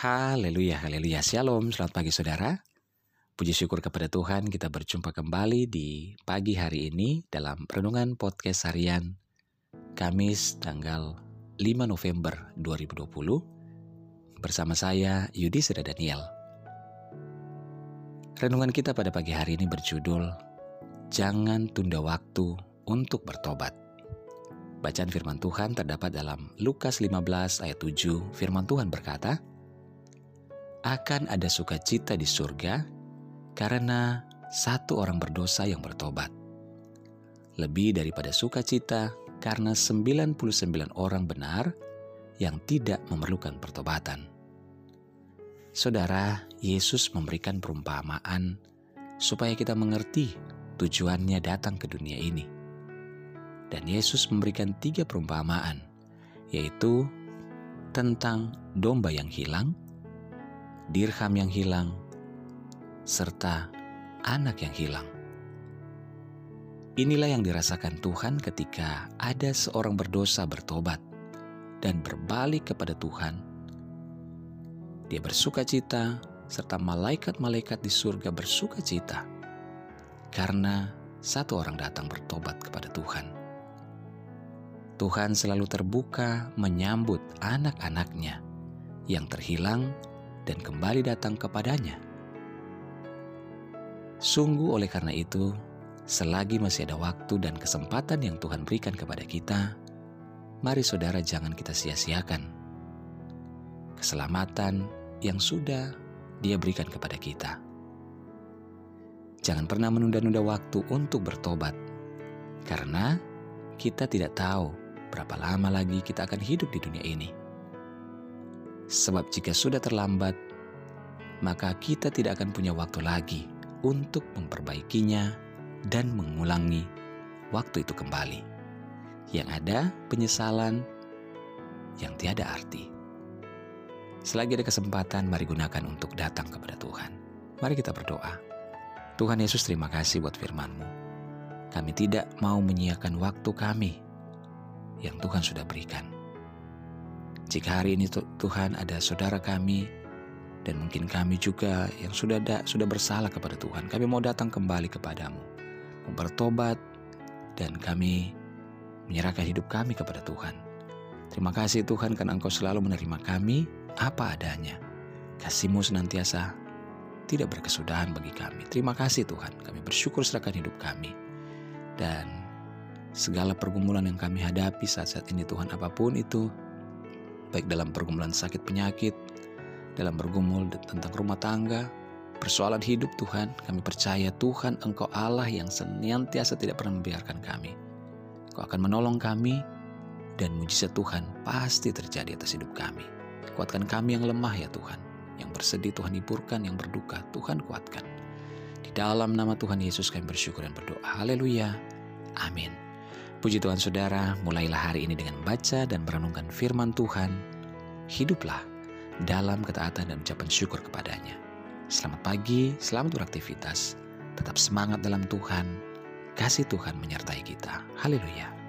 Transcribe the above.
Haleluya, haleluya. Shalom, selamat pagi saudara. Puji syukur kepada Tuhan kita berjumpa kembali di pagi hari ini dalam Renungan Podcast Harian Kamis tanggal 5 November 2020 bersama saya Yudi Seda Daniel. Renungan kita pada pagi hari ini berjudul Jangan tunda waktu untuk bertobat. Bacaan firman Tuhan terdapat dalam Lukas 15 ayat 7. Firman Tuhan berkata, akan ada sukacita di surga karena satu orang berdosa yang bertobat. Lebih daripada sukacita karena 99 orang benar yang tidak memerlukan pertobatan. Saudara, Yesus memberikan perumpamaan supaya kita mengerti tujuannya datang ke dunia ini. Dan Yesus memberikan tiga perumpamaan, yaitu tentang domba yang hilang, dirham yang hilang, serta anak yang hilang. Inilah yang dirasakan Tuhan ketika ada seorang berdosa bertobat dan berbalik kepada Tuhan. Dia bersuka cita, serta malaikat-malaikat di surga bersuka cita karena satu orang datang bertobat kepada Tuhan. Tuhan selalu terbuka menyambut anak-anaknya yang terhilang dan kembali datang kepadanya. Sungguh oleh karena itu, selagi masih ada waktu dan kesempatan yang Tuhan berikan kepada kita, mari saudara jangan kita sia-siakan. Keselamatan yang sudah dia berikan kepada kita. Jangan pernah menunda-nunda waktu untuk bertobat, karena kita tidak tahu berapa lama lagi kita akan hidup di dunia ini. Sebab jika sudah terlambat, maka kita tidak akan punya waktu lagi untuk memperbaikinya dan mengulangi waktu itu kembali. Yang ada penyesalan yang tiada arti. Selagi ada kesempatan, mari gunakan untuk datang kepada Tuhan. Mari kita berdoa. Tuhan Yesus terima kasih buat firman-Mu. Kami tidak mau menyiakan waktu kami yang Tuhan sudah berikan. Jika hari ini Tuhan ada saudara kami dan mungkin kami juga yang sudah ada, sudah bersalah kepada Tuhan, kami mau datang kembali kepadamu, mau bertobat dan kami menyerahkan hidup kami kepada Tuhan. Terima kasih Tuhan karena Engkau selalu menerima kami apa adanya. Kasihmu senantiasa tidak berkesudahan bagi kami. Terima kasih Tuhan, kami bersyukur serahkan hidup kami. Dan segala pergumulan yang kami hadapi saat-saat ini Tuhan apa pun itu, baik dalam pergumulan sakit penyakit, dalam bergumul tentang rumah tangga, persoalan hidup Tuhan, kami percaya Tuhan Engkau Allah yang senantiasa tidak pernah membiarkan kami. Engkau akan menolong kami dan mujizat Tuhan pasti terjadi atas hidup kami. Kuatkan kami yang lemah ya Tuhan, yang bersedih Tuhan hiburkan, yang berduka Tuhan kuatkan. Di dalam nama Tuhan Yesus kami bersyukur dan berdoa. Haleluya. Amin. Puji Tuhan saudara, mulailah hari ini dengan baca dan merenungkan firman Tuhan. Hiduplah dalam ketaatan dan ucapan syukur kepadanya. Selamat pagi, selamat beraktivitas. Tetap semangat dalam Tuhan. Kasih Tuhan menyertai kita. Haleluya.